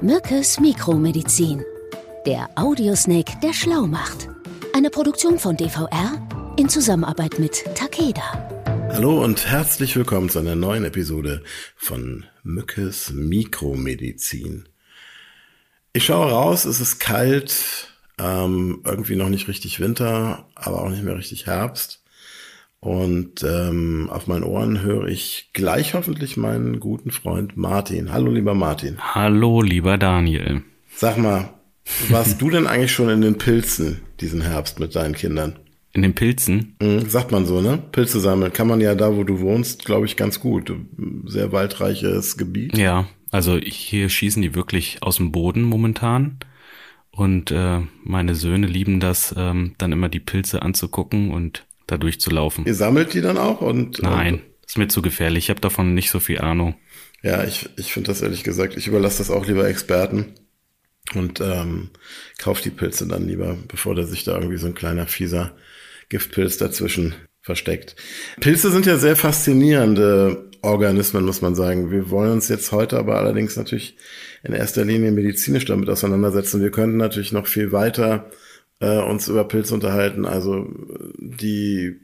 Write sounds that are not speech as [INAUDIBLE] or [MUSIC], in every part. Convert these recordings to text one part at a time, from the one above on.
Mückes Mikromedizin. Der Audiosnake, der schlau macht. Eine Produktion von DVR in Zusammenarbeit mit Takeda. Hallo und herzlich willkommen zu einer neuen Episode von Mückes Mikromedizin. Ich schaue raus, es ist kalt, ähm, irgendwie noch nicht richtig Winter, aber auch nicht mehr richtig Herbst. Und ähm, auf meinen Ohren höre ich gleich hoffentlich meinen guten Freund Martin. Hallo, lieber Martin. Hallo, lieber Daniel. Sag mal, warst du denn eigentlich schon in den Pilzen diesen Herbst mit deinen Kindern? In den Pilzen? Mhm, sagt man so, ne? Pilze sammeln kann man ja da, wo du wohnst, glaube ich, ganz gut. Sehr waldreiches Gebiet. Ja, also hier schießen die wirklich aus dem Boden momentan. Und äh, meine Söhne lieben das, ähm, dann immer die Pilze anzugucken und da durchzulaufen. Ihr sammelt die dann auch? Und, Nein, und, ist mir zu gefährlich. Ich habe davon nicht so viel Ahnung. Ja, ich, ich finde das ehrlich gesagt, ich überlasse das auch lieber Experten und ähm, kaufe die Pilze dann lieber, bevor der sich da irgendwie so ein kleiner fieser Giftpilz dazwischen versteckt. Pilze sind ja sehr faszinierende Organismen, muss man sagen. Wir wollen uns jetzt heute aber allerdings natürlich in erster Linie medizinisch damit auseinandersetzen. Wir könnten natürlich noch viel weiter äh, uns über Pilze unterhalten. Also die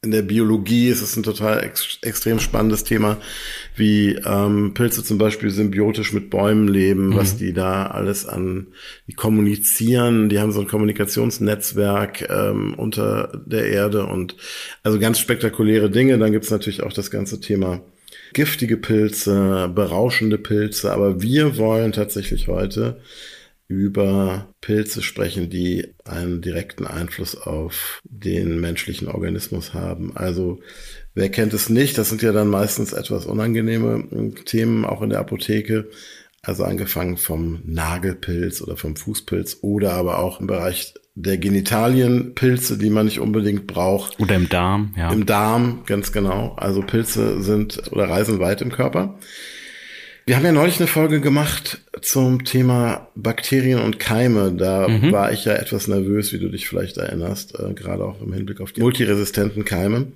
in der Biologie ist es ein total ex extrem spannendes Thema, wie ähm, Pilze zum Beispiel symbiotisch mit Bäumen leben, mhm. was die da alles an, die kommunizieren, die haben so ein Kommunikationsnetzwerk ähm, unter der Erde und also ganz spektakuläre Dinge. Dann gibt's natürlich auch das ganze Thema giftige Pilze, berauschende Pilze, aber wir wollen tatsächlich heute über Pilze sprechen, die einen direkten Einfluss auf den menschlichen Organismus haben. Also wer kennt es nicht? Das sind ja dann meistens etwas unangenehme Themen, auch in der Apotheke. Also angefangen vom Nagelpilz oder vom Fußpilz oder aber auch im Bereich der Genitalienpilze, die man nicht unbedingt braucht. Oder im Darm, ja. Im Darm, ganz genau. Also Pilze sind oder reisen weit im Körper. Wir haben ja neulich eine Folge gemacht zum Thema Bakterien und Keime. Da mhm. war ich ja etwas nervös, wie du dich vielleicht erinnerst, äh, gerade auch im Hinblick auf die multiresistenten Keime.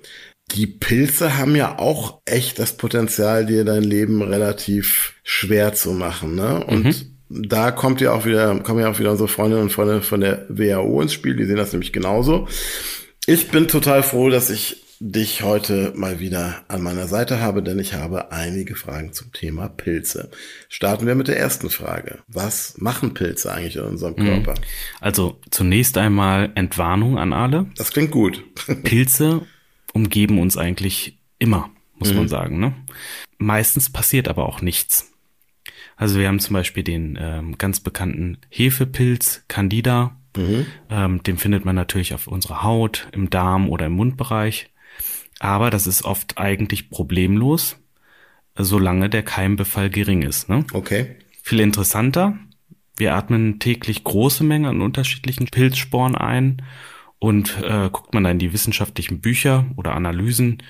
Die Pilze haben ja auch echt das Potenzial, dir dein Leben relativ schwer zu machen. Ne? Und mhm. da kommt ja auch wieder, kommen ja auch wieder unsere Freundinnen und Freunde von der WHO ins Spiel. Die sehen das nämlich genauso. Ich bin total froh, dass ich dich heute mal wieder an meiner Seite habe, denn ich habe einige Fragen zum Thema Pilze. Starten wir mit der ersten Frage. Was machen Pilze eigentlich in unserem mhm. Körper? Also zunächst einmal Entwarnung an alle. Das klingt gut. [LAUGHS] Pilze umgeben uns eigentlich immer, muss mhm. man sagen. Ne? Meistens passiert aber auch nichts. Also wir haben zum Beispiel den ähm, ganz bekannten Hefepilz Candida. Mhm. Ähm, den findet man natürlich auf unserer Haut, im Darm oder im Mundbereich. Aber das ist oft eigentlich problemlos, solange der Keimbefall gering ist. Ne? Okay. Viel interessanter, wir atmen täglich große Mengen an unterschiedlichen Pilzsporen ein und äh, guckt man da in die wissenschaftlichen Bücher oder Analysen,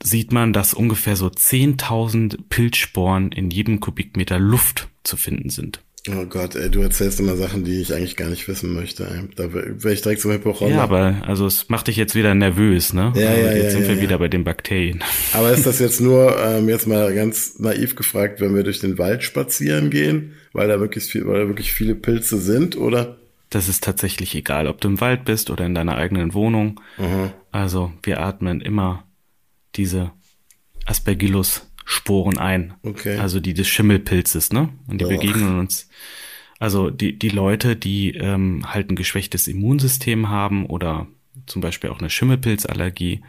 sieht man, dass ungefähr so 10.000 Pilzsporen in jedem Kubikmeter Luft zu finden sind. Oh Gott, ey, du erzählst immer Sachen, die ich eigentlich gar nicht wissen möchte. Ey. Da wäre ich direkt zum Hypochonder. Ja, aber also es macht dich jetzt wieder nervös, ne? Ja, also ja, jetzt ja, sind ja, wir ja. wieder bei den Bakterien. [LAUGHS] Aber ist das jetzt nur ähm, jetzt mal ganz naiv gefragt, wenn wir durch den Wald spazieren gehen, weil da wirklich viel, weil da wirklich viele Pilze sind, oder? Das ist tatsächlich egal, ob du im Wald bist oder in deiner eigenen Wohnung. Mhm. Also wir atmen immer diese Aspergillus Sporen ein. Okay. Also die des Schimmelpilzes, ne? Und die Ach. begegnen uns. Also die, die Leute, die ähm, halt ein geschwächtes Immunsystem haben oder zum Beispiel auch eine Schimmelpilzallergie,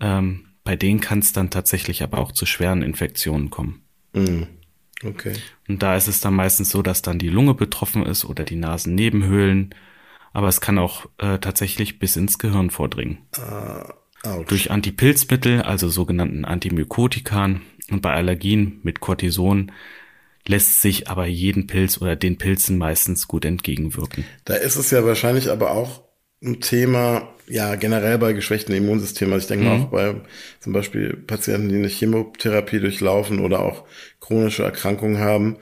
ähm, bei denen kann es dann tatsächlich aber auch zu schweren Infektionen kommen. Mhm. Okay. Und da ist es dann meistens so, dass dann die Lunge betroffen ist oder die Nasennebenhöhlen. Aber es kann auch äh, tatsächlich bis ins Gehirn vordringen. Ah, ouch. Durch Antipilzmittel, also sogenannten Antimykotikern und bei Allergien mit Cortison lässt sich aber jeden Pilz oder den Pilzen meistens gut entgegenwirken. Da ist es ja wahrscheinlich aber auch ein Thema, ja, generell bei geschwächten Immunsystemen. Also ich denke mal Mhm. auch bei zum Beispiel Patienten, die eine Chemotherapie durchlaufen oder auch chronische Erkrankungen haben,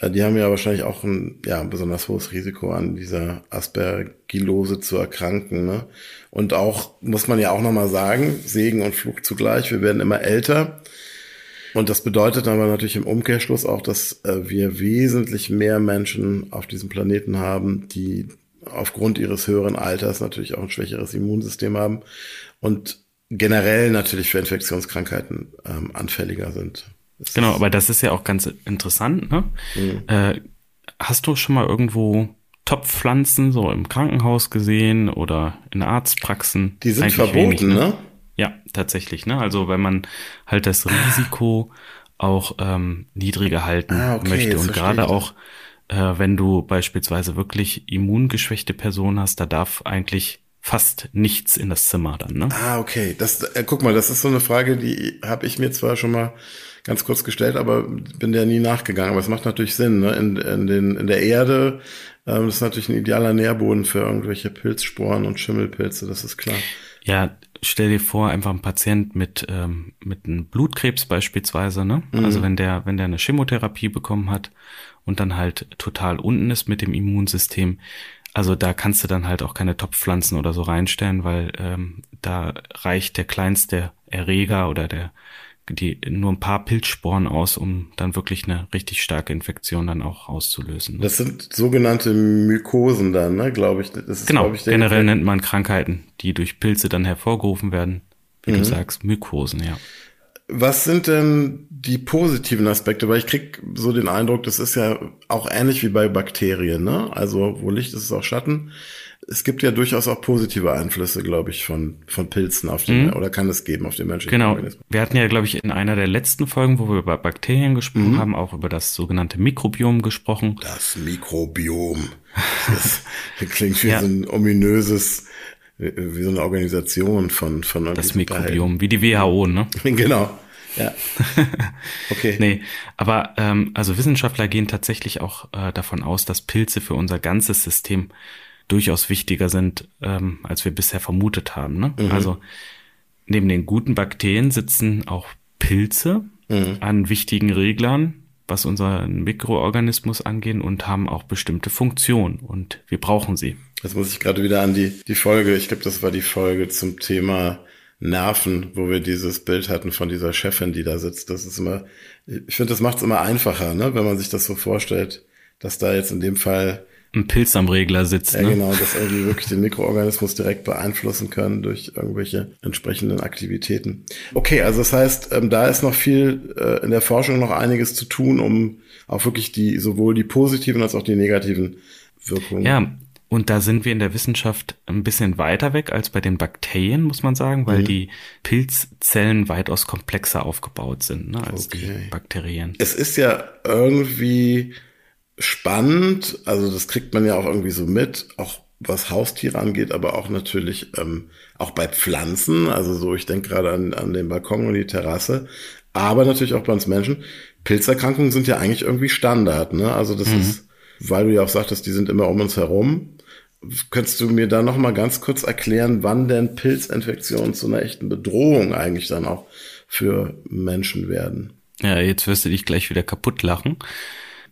die haben ja wahrscheinlich auch ein ja, besonders hohes Risiko an dieser Aspergillose zu erkranken. Ne? Und auch, muss man ja auch nochmal sagen, Segen und Fluch zugleich, wir werden immer älter. Und das bedeutet aber natürlich im Umkehrschluss auch, dass äh, wir wesentlich mehr Menschen auf diesem Planeten haben, die aufgrund ihres höheren Alters natürlich auch ein schwächeres Immunsystem haben und generell natürlich für Infektionskrankheiten ähm, anfälliger sind. Das genau, aber das ist ja auch ganz interessant. Ne? Mhm. Äh, hast du schon mal irgendwo Topfpflanzen so im Krankenhaus gesehen oder in Arztpraxen? Die sind Eigentlich verboten, wenig, ne? ne? Ja, tatsächlich. Ne? Also wenn man halt das Risiko auch ähm, niedriger halten ah, okay, möchte und gerade auch äh, wenn du beispielsweise wirklich immungeschwächte Personen hast, da darf eigentlich fast nichts in das Zimmer dann. Ne? Ah, okay. Das, äh, guck mal, das ist so eine Frage, die habe ich mir zwar schon mal ganz kurz gestellt, aber bin der nie nachgegangen. Aber es macht natürlich Sinn. Ne? In, in, den, in der Erde ähm, das ist natürlich ein idealer Nährboden für irgendwelche Pilzsporen und Schimmelpilze, das ist klar. Ja, stell dir vor, einfach ein Patient mit, ähm, mit einem Blutkrebs beispielsweise, ne? Mhm. Also wenn der, wenn der eine Chemotherapie bekommen hat und dann halt total unten ist mit dem Immunsystem, also da kannst du dann halt auch keine Topfpflanzen oder so reinstellen, weil ähm, da reicht der kleinste Erreger oder der die nur ein paar Pilzsporen aus, um dann wirklich eine richtig starke Infektion dann auch auszulösen. Das sind sogenannte Mykosen dann, ne, glaube ich. Das ist, genau, ich, generell nennt man Krankheiten, die durch Pilze dann hervorgerufen werden, wie mhm. du sagst, Mykosen, ja. Was sind denn die positiven Aspekte? Weil ich krieg so den Eindruck, das ist ja auch ähnlich wie bei Bakterien, ne? Also wo Licht ist, ist auch Schatten es gibt ja durchaus auch positive Einflüsse, glaube ich, von, von Pilzen auf den, mhm. oder kann es geben auf den menschlichen genau. Organismus. Wir hatten ja, glaube ich, in einer der letzten Folgen, wo wir über Bakterien gesprochen mhm. haben, auch über das sogenannte Mikrobiom gesprochen. Das Mikrobiom. Das, [LAUGHS] klingt wie ja. so ein ominöses, wie so eine Organisation von, von Das Mikrobiom, wie die WHO, ne? [LAUGHS] genau. Ja. [LAUGHS] Okay. nee, aber ähm, also Wissenschaftler gehen tatsächlich auch äh, davon aus, dass Pilze für unser ganzes System durchaus wichtiger sind, ähm, als wir bisher vermutet haben. Ne? Mhm. Also neben den guten Bakterien sitzen auch Pilze mhm. an wichtigen Reglern, was unseren Mikroorganismus angehen und haben auch bestimmte Funktionen und wir brauchen sie. Jetzt muss ich gerade wieder an die, die Folge, ich glaube, das war die Folge zum Thema Nerven, wo wir dieses Bild hatten von dieser Chefin, die da sitzt. Das ist immer, ich finde, das macht es immer einfacher, ne, wenn man sich das so vorstellt, dass da jetzt in dem Fall ein Pilz am Regler sitzt. Ja, ne? genau, dass irgendwie wirklich den Mikroorganismus direkt beeinflussen können durch irgendwelche entsprechenden Aktivitäten. Okay, also das heißt, ähm, da ist noch viel äh, in der Forschung noch einiges zu tun, um auch wirklich die sowohl die positiven als auch die negativen Wirkungen. Ja, und da sind wir in der Wissenschaft ein bisschen weiter weg als bei den Bakterien, muss man sagen, weil mhm. die Pilzzellen weitaus komplexer aufgebaut sind ne, als okay. die Bakterien. Es ist ja irgendwie spannend. Also das kriegt man ja auch irgendwie so mit, auch was Haustiere angeht, aber auch natürlich ähm, auch bei Pflanzen. Also so, ich denke gerade an, an den Balkon und die Terrasse, aber natürlich auch bei uns Menschen. Pilzerkrankungen sind ja eigentlich irgendwie Standard. Ne? Also das mhm. ist, weil du ja auch sagtest, die sind immer um uns herum. Könntest du mir da noch mal ganz kurz erklären, wann denn Pilzinfektionen zu einer echten Bedrohung eigentlich dann auch für Menschen werden? Ja, jetzt wirst du dich gleich wieder kaputt lachen.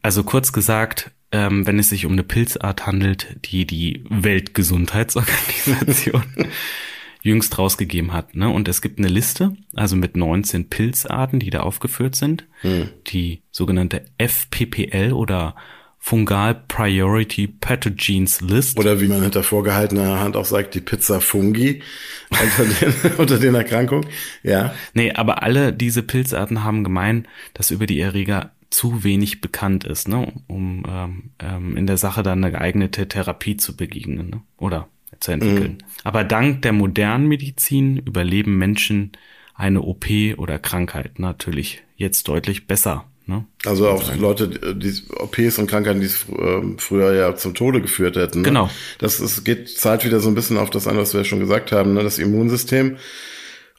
Also kurz gesagt, ähm, wenn es sich um eine Pilzart handelt, die die Weltgesundheitsorganisation [LAUGHS] jüngst rausgegeben hat. Ne? Und es gibt eine Liste, also mit 19 Pilzarten, die da aufgeführt sind. Hm. Die sogenannte FPPL oder Fungal Priority Pathogens List. Oder wie man hinter vorgehaltener Hand auch sagt, die Pizza Fungi [LAUGHS] unter, den, unter den Erkrankungen. Ja. Nee, aber alle diese Pilzarten haben gemein, dass über die Erreger zu wenig bekannt ist, ne, um ähm, ähm, in der Sache dann eine geeignete Therapie zu begegnen ne? oder zu entwickeln. Mhm. Aber dank der modernen Medizin überleben Menschen eine OP oder Krankheit natürlich jetzt deutlich besser. Ne? Also auch Leute, die OPs und Krankheiten, die es ähm, früher ja zum Tode geführt hätten. Ne? Genau. Das ist, geht, zahlt wieder so ein bisschen auf das an, was wir ja schon gesagt haben, ne? das Immunsystem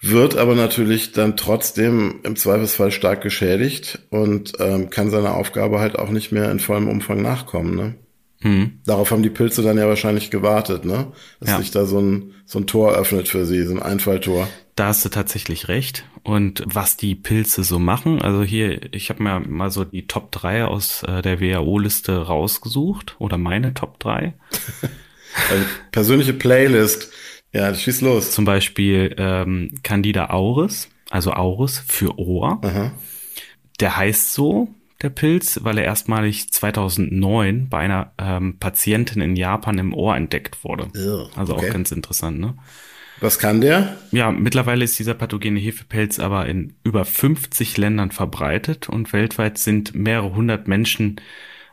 wird aber natürlich dann trotzdem im Zweifelsfall stark geschädigt und ähm, kann seiner Aufgabe halt auch nicht mehr in vollem Umfang nachkommen. Ne? Hm. Darauf haben die Pilze dann ja wahrscheinlich gewartet, ne? Dass ja. sich da so ein, so ein Tor öffnet für sie, so ein Einfalltor. Da hast du tatsächlich recht. Und was die Pilze so machen, also hier, ich habe mir mal so die Top 3 aus äh, der WHO-Liste rausgesucht oder meine Top 3. [LAUGHS] also persönliche Playlist ja, schieß los. Zum Beispiel ähm, Candida auris, also Auris für Ohr. Aha. der heißt so, der Pilz, weil er erstmalig 2009 bei einer ähm, Patientin in Japan im Ohr entdeckt wurde. Ja, also okay. auch ganz interessant, ne? Was kann der? Ja, mittlerweile ist dieser pathogene Hefepilz aber in über 50 Ländern verbreitet und weltweit sind mehrere hundert Menschen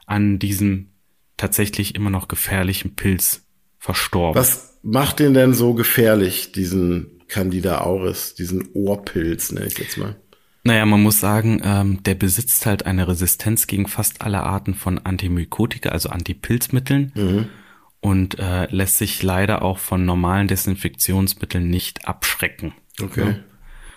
an diesem tatsächlich immer noch gefährlichen Pilz verstorben. Was macht den denn so gefährlich, diesen Candida auris, diesen Ohrpilz, nenne ich jetzt mal? Naja, man muss sagen, ähm, der besitzt halt eine Resistenz gegen fast alle Arten von Antimykotika, also Antipilzmitteln. Mhm. Und äh, lässt sich leider auch von normalen Desinfektionsmitteln nicht abschrecken. Okay. Ja.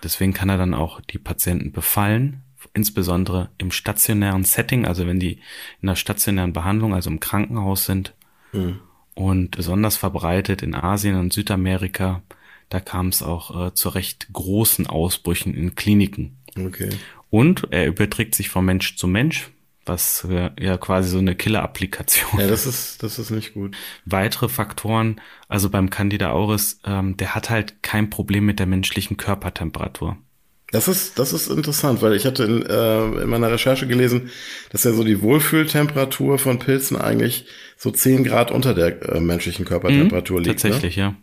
Deswegen kann er dann auch die Patienten befallen, insbesondere im stationären Setting, also wenn die in der stationären Behandlung, also im Krankenhaus sind. Mhm. Und besonders verbreitet in Asien und Südamerika, da kam es auch äh, zu recht großen Ausbrüchen in Kliniken. Okay. Und er überträgt sich von Mensch zu Mensch, was äh, ja quasi so eine Killer-Applikation. Ja, das ist, das ist nicht gut. Weitere Faktoren, also beim Candida auris, ähm, der hat halt kein Problem mit der menschlichen Körpertemperatur. Das ist, das ist interessant, weil ich hatte in, äh, in meiner Recherche gelesen, dass ja so die Wohlfühltemperatur von Pilzen eigentlich so 10 Grad unter der äh, menschlichen Körpertemperatur mhm, liegt. Tatsächlich, ne? ja.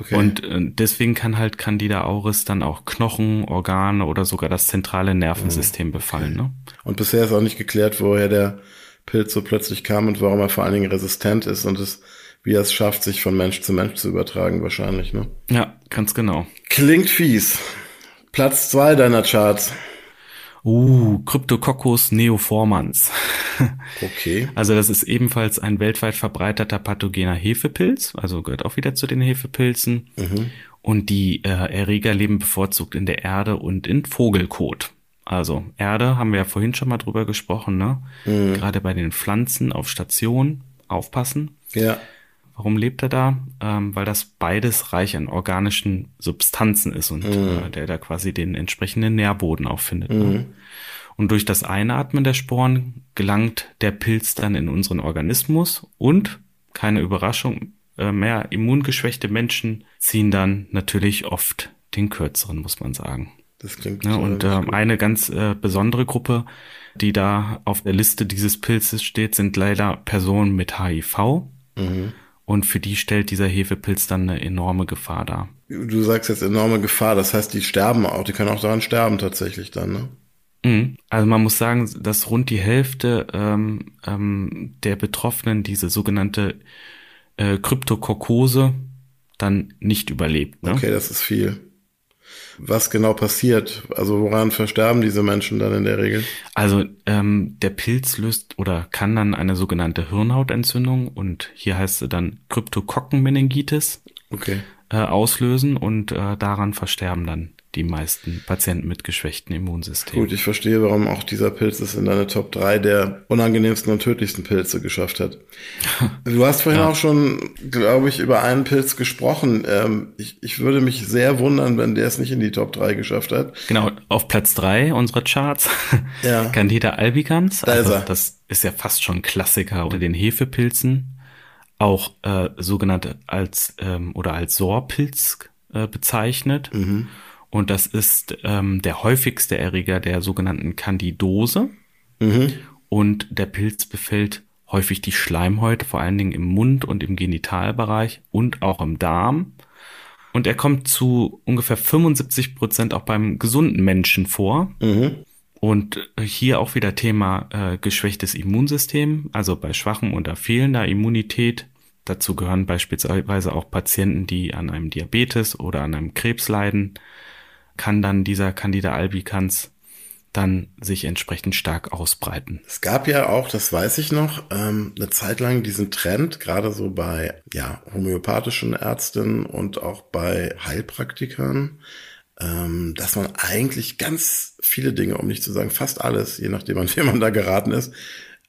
Okay. Und äh, deswegen kann halt Candida auris dann auch Knochen, Organe oder sogar das zentrale Nervensystem befallen. Ne? Und bisher ist auch nicht geklärt, woher der Pilz so plötzlich kam und warum er vor allen Dingen resistent ist und es, wie er es schafft, sich von Mensch zu Mensch zu übertragen, wahrscheinlich. Ne? Ja, ganz genau. Klingt fies. Platz zwei deiner Charts. Uh, Cryptococcus neoformans. [LAUGHS] Okay. Also das ist ebenfalls ein weltweit verbreiteter pathogener Hefepilz, also gehört auch wieder zu den Hefepilzen. Mhm. Und die äh, Erreger leben bevorzugt in der Erde und in Vogelkot. Also Erde haben wir ja vorhin schon mal drüber gesprochen, ne? Mhm. Gerade bei den Pflanzen auf Station aufpassen. Ja. Warum lebt er da? Ähm, weil das beides reich an organischen Substanzen ist und Mhm. äh, der da quasi den entsprechenden Nährboden auch findet. Mhm. Ne? Und durch das Einatmen der Sporen gelangt der Pilz dann in unseren Organismus und, keine Überraschung, äh, mehr immungeschwächte Menschen ziehen dann natürlich oft den kürzeren, muss man sagen. Das klingt Ja, äh, und äh, eine ganz äh, besondere Gruppe, die da auf der Liste dieses Pilzes steht, sind leider Personen mit HIV. Mhm. Und für die stellt dieser Hefepilz dann eine enorme Gefahr dar. Du sagst jetzt enorme Gefahr, das heißt, die sterben auch, die können auch daran sterben tatsächlich dann, ne? Mhm. Also man muss sagen, dass rund die Hälfte ähm, ähm, der Betroffenen diese sogenannte äh, Kryptokokose dann nicht überlebt. Ne? Okay, das ist viel. Was genau passiert? Also woran versterben diese Menschen dann in der Regel? Also ähm, der Pilz löst oder kann dann eine sogenannte Hirnhautentzündung und hier heißt es dann Kryptokokkenmeningitis Okay. äh, auslösen und äh, daran versterben dann die meisten Patienten mit geschwächtem Immunsystem. Gut, ich verstehe, warum auch dieser Pilz es in deine Top 3 der unangenehmsten und tödlichsten Pilze geschafft hat. [LAUGHS] Du hast vorhin Ja. auch schon, glaube ich, über einen Pilz gesprochen. Ähm, ich, ich würde mich sehr wundern, wenn der es nicht in die Top 3 geschafft hat. Genau, auf Platz drei unserer Charts. [LAUGHS] Ja. Candida albicans. Da also ist er. Das ist ja fast schon Klassiker unter den Hefepilzen. Auch äh, sogenannte als ähm, oder als Sohrpilz äh, bezeichnet. Mhm. Und das ist ähm, der häufigste Erreger der sogenannten Candidose. Mhm. Und der Pilz befällt häufig die Schleimhäute, vor allen Dingen im Mund und im Genitalbereich und auch im Darm. Und er kommt zu ungefähr 75 Prozent auch beim gesunden Menschen vor. Mhm. Und hier auch wieder Thema äh, geschwächtes Immunsystem, also bei schwachem oder fehlender Immunität. Dazu gehören beispielsweise auch Patienten, die an einem Diabetes oder an einem Krebs leiden, kann dann dieser Candida albicans dann sich entsprechend stark ausbreiten. Es gab ja auch, das weiß ich noch, ähm, eine Zeit lang diesen Trend, gerade so bei ja, homöopathischen Ärzten und auch bei Heilpraktikern, ähm, dass man eigentlich ganz viele Dinge, um nicht zu sagen fast alles, je nachdem an wen man da geraten ist,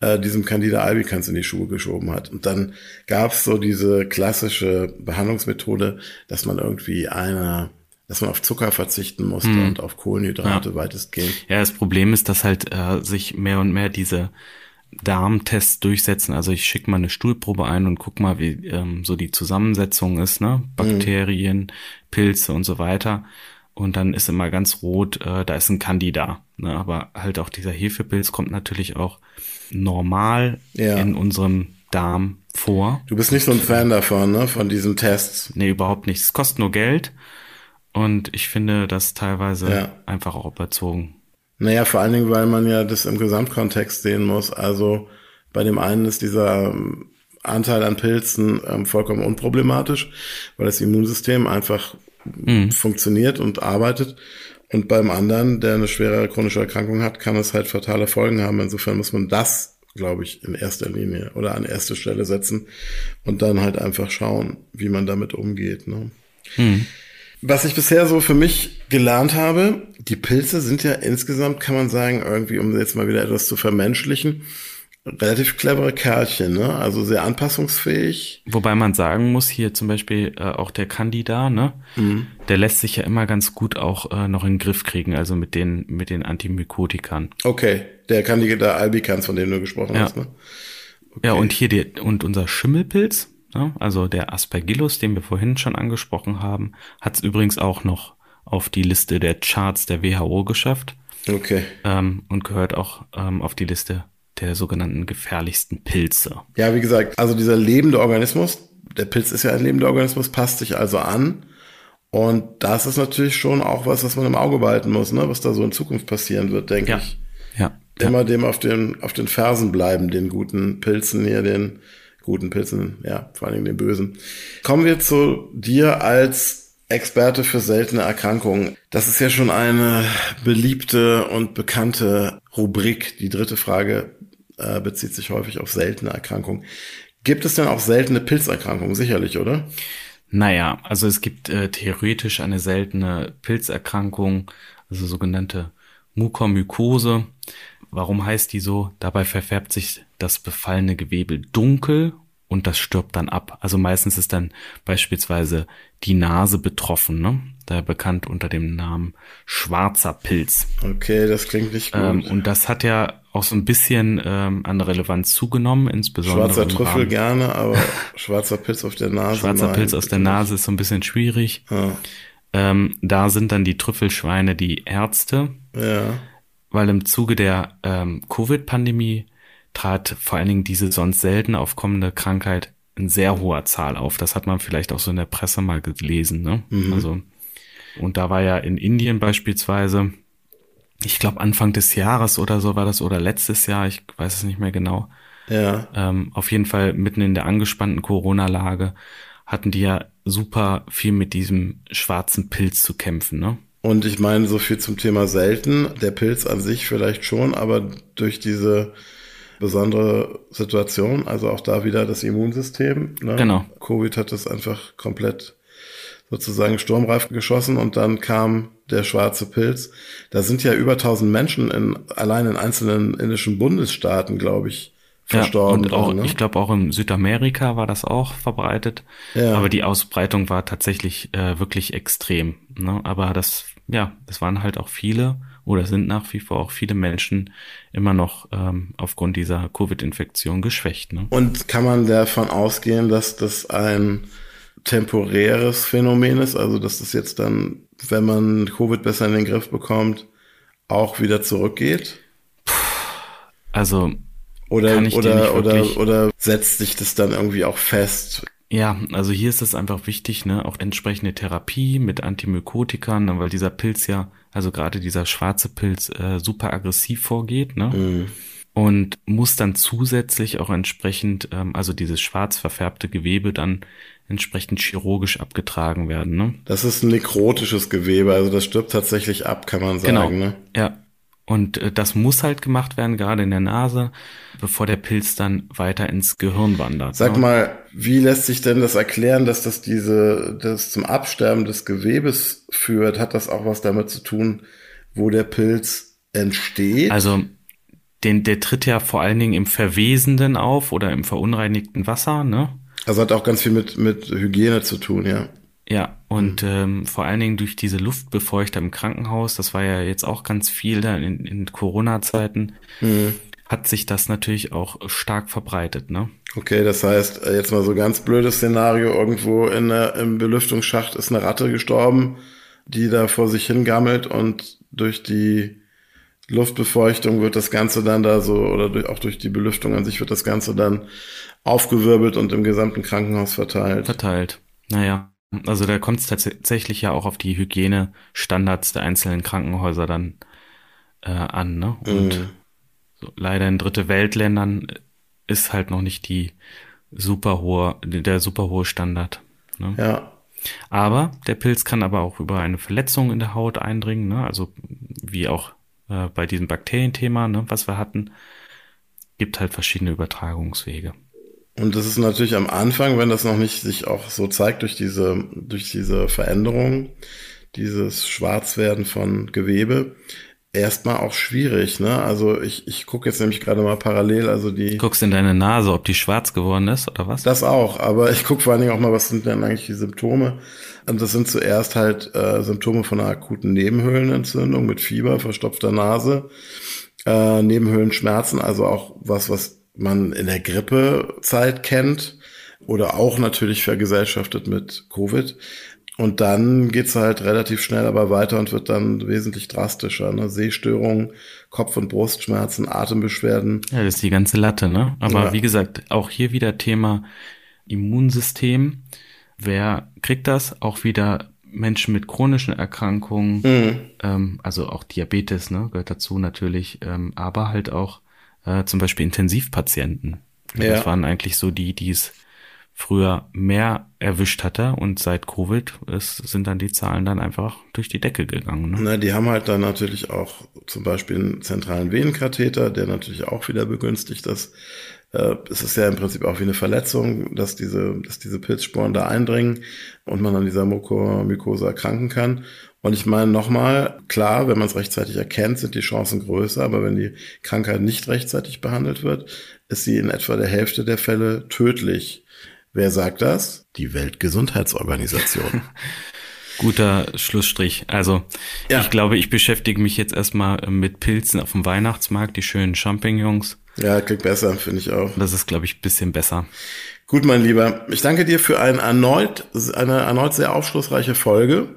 äh, diesem Candida albicans in die Schuhe geschoben hat. Und dann gab es so diese klassische Behandlungsmethode, dass man irgendwie eine, dass man auf Zucker verzichten musste Mhm. und auf Kohlenhydrate weitestgehend. Ja, das Problem ist, dass halt äh, sich mehr und mehr diese Darmtests durchsetzen. Also ich schicke mal eine Stuhlprobe ein und guck mal, wie ähm, so die Zusammensetzung ist, ne? Bakterien, Pilze und so weiter. und dann ist immer ganz rot, äh, da ist ein Candida. Ne? Aber halt auch dieser Hefepilz kommt natürlich auch normal Ja. in unserem Darm vor. Du bist nicht so ein Fan davon, ne? Von diesen Tests. Nee, überhaupt nicht. Es kostet nur Geld und ich finde das teilweise Ja. einfach auch überzogen. Naja, vor allen Dingen, weil man ja das im Gesamtkontext sehen muss. Also bei dem einen ist dieser ähm, Anteil an Pilzen ähm, vollkommen unproblematisch, weil das Immunsystem einfach funktioniert und arbeitet. Und beim anderen, der eine schwere chronische Erkrankung hat, kann es halt fatale Folgen haben. Insofern muss man das, glaube ich, in erster Linie oder an erste Stelle setzen und dann halt einfach schauen, wie man damit umgeht. Ne? Was ich bisher so für mich gelernt habe, die Pilze sind ja insgesamt, kann man sagen, irgendwie, um jetzt mal wieder etwas zu vermenschlichen, relativ clevere Kerlchen, ne? Also sehr anpassungsfähig. Wobei man sagen muss, hier zum Beispiel äh, auch der Candida, ne? Der lässt sich ja immer ganz gut auch äh, noch in den Griff kriegen, also mit den, mit den Antimykotikern. Okay, der Candida albicans, von dem du gesprochen Ja. hast, ne? Ja, und hier die, und unser Schimmelpilz? Also der Aspergillus, den wir vorhin schon angesprochen haben, hat es übrigens auch noch auf die Liste der Charts der WHO geschafft Okay. ähm, und gehört auch ähm, auf die Liste der sogenannten gefährlichsten Pilze. Ja, wie gesagt, also dieser lebende Organismus, der Pilz ist ja ein lebender Organismus, passt sich also an. Und das ist natürlich schon auch was, was man im Auge behalten muss, ne? Was da so in Zukunft passieren wird, denke Ja. ich. Ja. ja. immer dem auf den, auf den Fersen bleiben, den guten Pilzen hier, den guten Pilzen, ja, vor allen Dingen den bösen. Kommen wir zu dir als Experte für seltene Erkrankungen. Das ist ja schon eine beliebte und bekannte Rubrik. Die dritte Frage äh, bezieht sich häufig auf seltene Erkrankungen. Gibt es denn auch seltene Pilzerkrankungen? Sicherlich, oder? Naja, also es gibt äh, theoretisch eine seltene Pilzerkrankung, also sogenannte Mukormykose. Warum heißt die so? Dabei verfärbt sich das befallene Gewebe dunkel und das stirbt dann ab. Also meistens ist dann beispielsweise die Nase betroffen, ne? Daher bekannt unter dem Namen schwarzer Pilz. Okay, das klingt nicht gut. Ähm, und das hat ja auch so ein bisschen ähm, an Relevanz zugenommen, insbesondere Schwarzer Trüffel Rahmen- gerne, aber [LAUGHS] schwarzer Pilz auf der Nase. Schwarzer nein, Pilz aus der. Nase ist so ein bisschen schwierig. Ja. Ähm, da sind dann die Trüffelschweine die Ärzte, Ja. Weil im Zuge der ähm, Covid-Pandemie trat vor allen Dingen diese sonst selten aufkommende Krankheit in sehr hoher Zahl auf. Das hat man vielleicht auch so in der Presse mal gelesen. Ne? Also und da war ja in Indien beispielsweise, ich glaube Anfang des Jahres oder so war das oder letztes Jahr, ich weiß es nicht mehr genau, Ja. ähm, auf jeden Fall mitten in der angespannten Corona-Lage hatten die ja super viel mit diesem schwarzen Pilz zu kämpfen, ne? Und ich meine, so viel zum Thema selten. Der Pilz an sich vielleicht schon, aber durch diese besondere Situation, also auch da wieder das Immunsystem. Ne? Genau. Covid hat das einfach komplett sozusagen sturmreif geschossen und dann kam der schwarze Pilz. Da sind ja über 1000 Menschen in, allein in einzelnen indischen Bundesstaaten, glaube ich, verstorben. Ja, und auch, ne? ich glaube auch in Südamerika war das auch verbreitet. Ja. Aber die Ausbreitung war tatsächlich äh, wirklich extrem. Ne? Aber das, ja, das waren halt auch viele oder sind nach wie vor auch viele Menschen immer noch ähm, aufgrund dieser Covid-Infektion geschwächt. Ne? Und kann man davon ausgehen, dass das ein temporäres Phänomen ist, also dass das jetzt dann, wenn man Covid besser in den Griff bekommt, auch wieder zurückgeht? Also Oder, oder, oder, oder setzt sich das dann irgendwie auch fest? Ja, also hier ist es einfach wichtig, ne, auch entsprechende Therapie mit Antimykotikern, ne, weil dieser Pilz ja, also gerade dieser schwarze Pilz, äh, super aggressiv vorgeht, ne? Mhm. Und muss dann zusätzlich auch entsprechend, ähm, also dieses schwarz verfärbte Gewebe dann entsprechend chirurgisch abgetragen werden, ne? Das ist ein nekrotisches Gewebe, also das stirbt tatsächlich ab, kann man sagen. Genau. Ne? Ja. Und äh, das muss halt gemacht werden, gerade in der Nase, bevor der Pilz dann weiter ins Gehirn wandert. Sag ne? mal, wie lässt sich denn das erklären, dass das diese, das zum Absterben des Gewebes führt? Hat das auch was damit zu tun, wo der Pilz entsteht? Also den, der tritt ja vor allen Dingen im Verwesenden auf oder im verunreinigten Wasser, ne? Also hat auch ganz viel mit, mit Hygiene zu tun, ja. Ja, und ähm, vor allen Dingen durch diese Luftbefeuchter im Krankenhaus, das war ja jetzt auch ganz viel da in, in Corona-Zeiten, hat sich das natürlich auch stark verbreitet, ne? Okay, das heißt, äh, jetzt mal so ganz blödes Szenario, irgendwo in der, im Belüftungsschacht ist eine Ratte gestorben, die da vor sich hingammelt und durch die Luftbefeuchtung wird das Ganze dann da so, oder durch, auch durch die Belüftung an sich wird das Ganze dann aufgewirbelt und im gesamten Krankenhaus verteilt. Verteilt. Naja. Also da kommt es tatsächlich ja auch auf die Hygienestandards der einzelnen Krankenhäuser dann äh, an, ne? Und mm. so, leider in dritte Weltländern ist halt noch nicht die super hohe, der super hohe Standard. Ne? Ja. Aber der Pilz kann aber auch über eine Verletzung in der Haut eindringen, ne? also wie auch äh, bei diesem Bakterienthema, ne, was wir hatten, gibt halt verschiedene Übertragungswege. Und das ist natürlich am Anfang, wenn das noch nicht sich auch so zeigt durch diese, durch diese Veränderung, dieses Schwarzwerden von Gewebe, erstmal auch schwierig, ne? Also ich, ich gucke jetzt nämlich gerade mal parallel, also die. Guckst in deine Nase, ob die schwarz geworden ist oder was? Das auch, aber ich gucke vor allen Dingen auch mal, was sind denn eigentlich die Symptome? Und das sind zuerst halt äh, Symptome von einer akuten Nebenhöhlenentzündung mit Fieber, verstopfter Nase, äh, Nebenhöhlenschmerzen, also auch was, was man in der Grippezeit kennt oder auch natürlich vergesellschaftet mit Covid. Und dann geht's halt relativ schnell aber weiter und wird dann wesentlich drastischer. Ne? Sehstörungen, Kopf- und Brustschmerzen, Atembeschwerden. Ja, das ist die ganze Latte, ne? Aber ja. wie gesagt, auch hier wieder Thema Immunsystem. Wer kriegt das? Auch wieder Menschen mit chronischen Erkrankungen, mhm. ähm, also auch Diabetes, ne, gehört dazu natürlich, ähm, aber halt auch äh, zum Beispiel Intensivpatienten. Ja. Das waren eigentlich so die, die es früher mehr erwischt hatte und seit Covid ist, sind dann die Zahlen dann einfach durch die Decke gegangen. Ne? Na, die haben halt dann natürlich auch zum Beispiel einen zentralen Venenkatheter, der natürlich auch wieder begünstigt das. Äh, es ist ja im Prinzip auch wie eine Verletzung, dass diese, dass diese Pilzsporen da eindringen und man an dieser Mukomykose erkranken kann. Und ich meine nochmal, klar, wenn man es rechtzeitig erkennt, sind die Chancen größer, aber wenn die Krankheit nicht rechtzeitig behandelt wird, ist sie in etwa der Hälfte der Fälle tödlich. Wer sagt das? Die Weltgesundheitsorganisation. [LAUGHS] Guter Schlussstrich. Also ja. ich glaube, ich beschäftige mich jetzt erstmal mit Pilzen auf dem Weihnachtsmarkt, die schönen Champignons. Ja, klingt besser, finde ich auch. Das ist, glaube ich, bisschen besser. Gut, mein Lieber. Ich danke dir für ein erneut, eine erneut sehr aufschlussreiche Folge.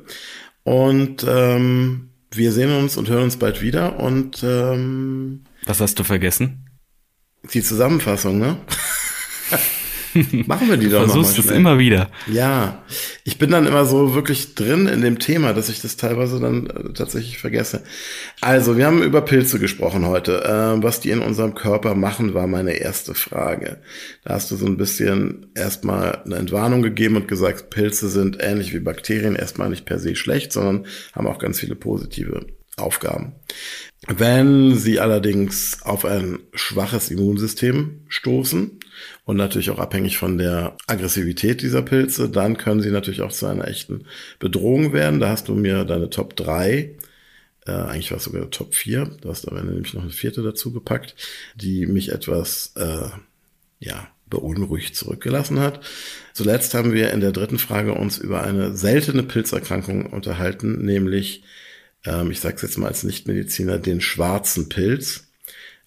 Und ähm, wir sehen uns und hören uns bald wieder. Und ähm, was hast du vergessen? Die Zusammenfassung, ne? [LAUGHS] [LAUGHS] Machen wir die doch noch Versuchst es immer wieder. Ja, ich bin dann immer so wirklich drin in dem Thema, dass ich das teilweise dann äh, tatsächlich vergesse. Also, wir haben über Pilze gesprochen heute. Äh, was die in unserem Körper machen, war meine erste Frage. Da hast du so ein bisschen erstmal eine Entwarnung gegeben und gesagt, Pilze sind ähnlich wie Bakterien erstmal nicht per se schlecht, sondern haben auch ganz viele positive Aufgaben. Wenn sie allerdings auf ein schwaches Immunsystem stoßen und natürlich auch abhängig von der Aggressivität dieser Pilze, dann können sie natürlich auch zu einer echten Bedrohung werden. Da hast du mir deine Top 3, äh, eigentlich war es sogar Top 4, du hast aber nämlich noch eine vierte dazu gepackt, die mich etwas, äh, ja, beunruhigt zurückgelassen hat. Zuletzt haben wir in der dritten Frage uns über eine seltene Pilzerkrankung unterhalten, nämlich ähm, ich sage es jetzt mal als Nichtmediziner, den schwarzen Pilz.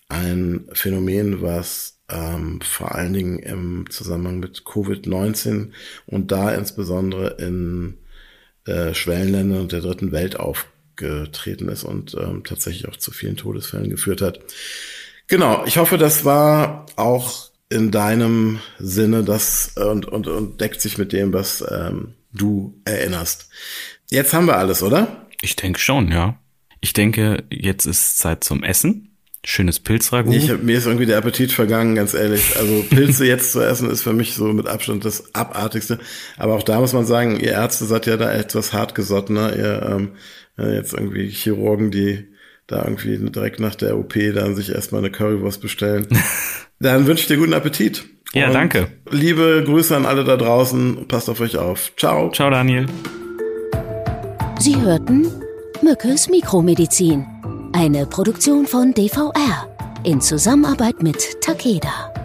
Ein Phänomen, was ähm, vor allen Dingen im Zusammenhang mit Covid-19 und da insbesondere in äh, Schwellenländern und der dritten Welt aufgetreten ist und ähm, tatsächlich auch zu vielen Todesfällen geführt hat. Genau, ich hoffe, das war auch in deinem Sinne das und, und, und deckt sich mit dem, was ähm, du erinnerst. Jetzt haben wir alles, oder? Ich denke schon, ja. Ich denke, jetzt ist Zeit zum Essen. Schönes Pilzragout. Ich, mir ist irgendwie der Appetit vergangen, ganz ehrlich. Also Pilze [LAUGHS] jetzt zu essen ist für mich so mit Abstand das Abartigste. Aber auch da muss man sagen, ihr Ärzte seid ja da etwas hartgesottener. Ihr ähm, jetzt irgendwie Chirurgen, die da irgendwie direkt nach der OP dann sich erstmal eine Currywurst bestellen. [LAUGHS] dann wünsche ich dir guten Appetit. Ja, Und danke. Liebe Grüße an alle da draußen. Passt auf euch auf. Ciao. Ciao, Daniel. Sie hörten Mückes Mikromedizin, eine Produktion von DVR in Zusammenarbeit mit Takeda.